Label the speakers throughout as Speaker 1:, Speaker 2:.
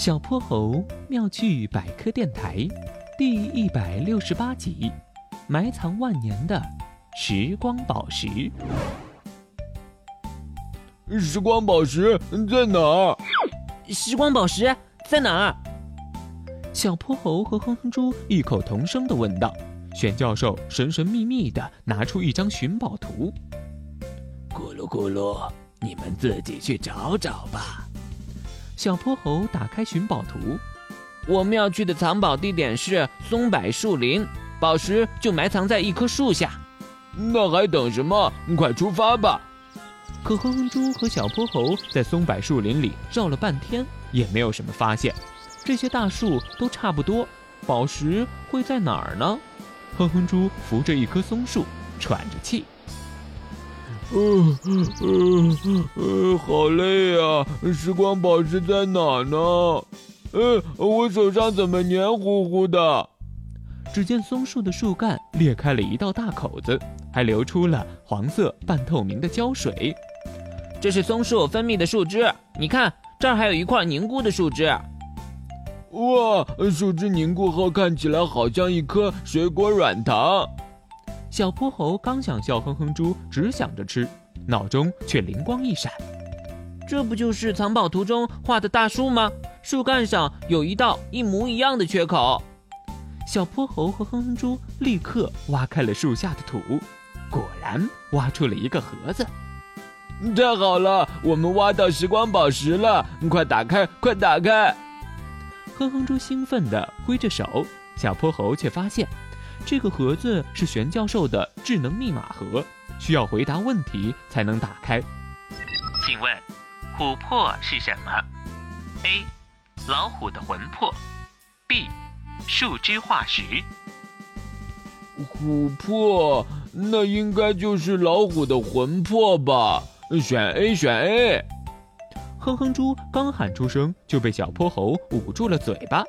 Speaker 1: 小泼猴妙趣百科电台第一百六十八集：埋藏万年的时光宝石。
Speaker 2: 时光宝石在哪儿？
Speaker 3: 时光宝石在哪儿？
Speaker 1: 小泼猴和哼哼猪异口同声的问道。玄教授神神秘秘的拿出一张寻宝图。
Speaker 4: 咕噜咕噜，你们自己去找找吧。
Speaker 1: 小泼猴打开寻宝图，
Speaker 3: 我们要去的藏宝地点是松柏树林，宝石就埋藏在一棵树下。
Speaker 2: 那还等什么？快出发吧！
Speaker 1: 可哼哼猪和小泼猴在松柏树林里绕了半天，也没有什么发现。这些大树都差不多，宝石会在哪儿呢？哼哼猪扶着一棵松树，喘着气。
Speaker 2: 嗯嗯嗯，好累啊！时光宝石在哪呢？嗯，我手上怎么黏糊糊的？
Speaker 1: 只见松树的树干裂开了一道大口子，还流出了黄色半透明的胶水。
Speaker 3: 这是松树分泌的树脂，你看，这儿还有一块凝固的树脂。
Speaker 2: 哇，树脂凝固后看起来好像一颗水果软糖。
Speaker 1: 小泼猴刚想笑，哼哼猪只想着吃，脑中却灵光一闪，
Speaker 3: 这不就是藏宝图中画的大树吗？树干上有一道一模一样的缺口。
Speaker 1: 小泼猴和哼哼猪立刻挖开了树下的土，果然挖出了一个盒子。
Speaker 2: 太好了，我们挖到时光宝石了！快打开，快打开！
Speaker 1: 哼哼猪兴奋地挥着手，小泼猴却发现，这个盒子是玄教授的智能密码盒，需要回答问题才能打开。
Speaker 5: 请问，琥珀是什么？A. 老虎的魂魄。B. 树枝化石。
Speaker 2: 琥珀，那应该就是老虎的魂魄吧？选 A，选 A。
Speaker 1: 哼哼猪刚喊出声，就被小泼猴捂住了嘴巴。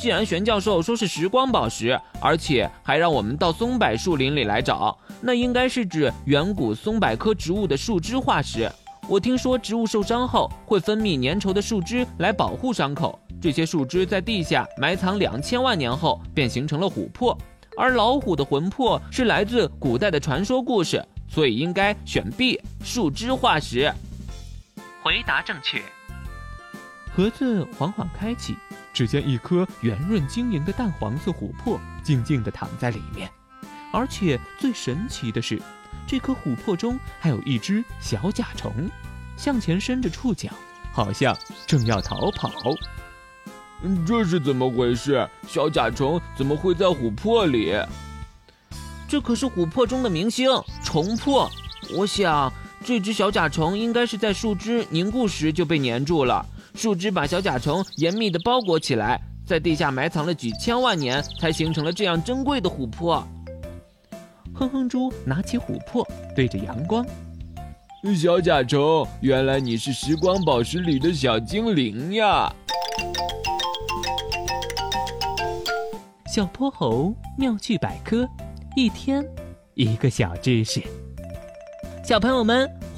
Speaker 3: 既然玄教授说是时光宝石，而且还让我们到松柏树林里来找，那应该是指远古松柏科植物的树枝化石。我听说植物受伤后会分泌粘稠的树枝来保护伤口，这些树枝在地下埋藏两千万年后便形成了琥珀。而老虎的魂魄是来自古代的传说故事，所以应该选 B 树枝化石。
Speaker 5: 回答正确。
Speaker 1: 盒子缓缓开启，只见一颗圆润晶莹的淡黄色琥珀静静地躺在里面，而且最神奇的是，这颗琥珀中还有一只小甲虫，向前伸着触角，好像正要逃跑。
Speaker 2: 这是怎么回事？小甲虫怎么会在琥珀里？
Speaker 3: 这可是琥珀中的明星虫珀，我想。这只小甲虫应该是在树枝凝固时就被粘住了，树枝把小甲虫严密地包裹起来，在地下埋藏了几千万年，才形成了这样珍贵的琥珀。
Speaker 1: 哼哼猪拿起琥珀，对着阳光：“
Speaker 2: 小甲虫，原来你是时光宝石里的小精灵呀！”
Speaker 1: 小泼猴妙趣百科，一天一个小知识。
Speaker 3: 小朋友们，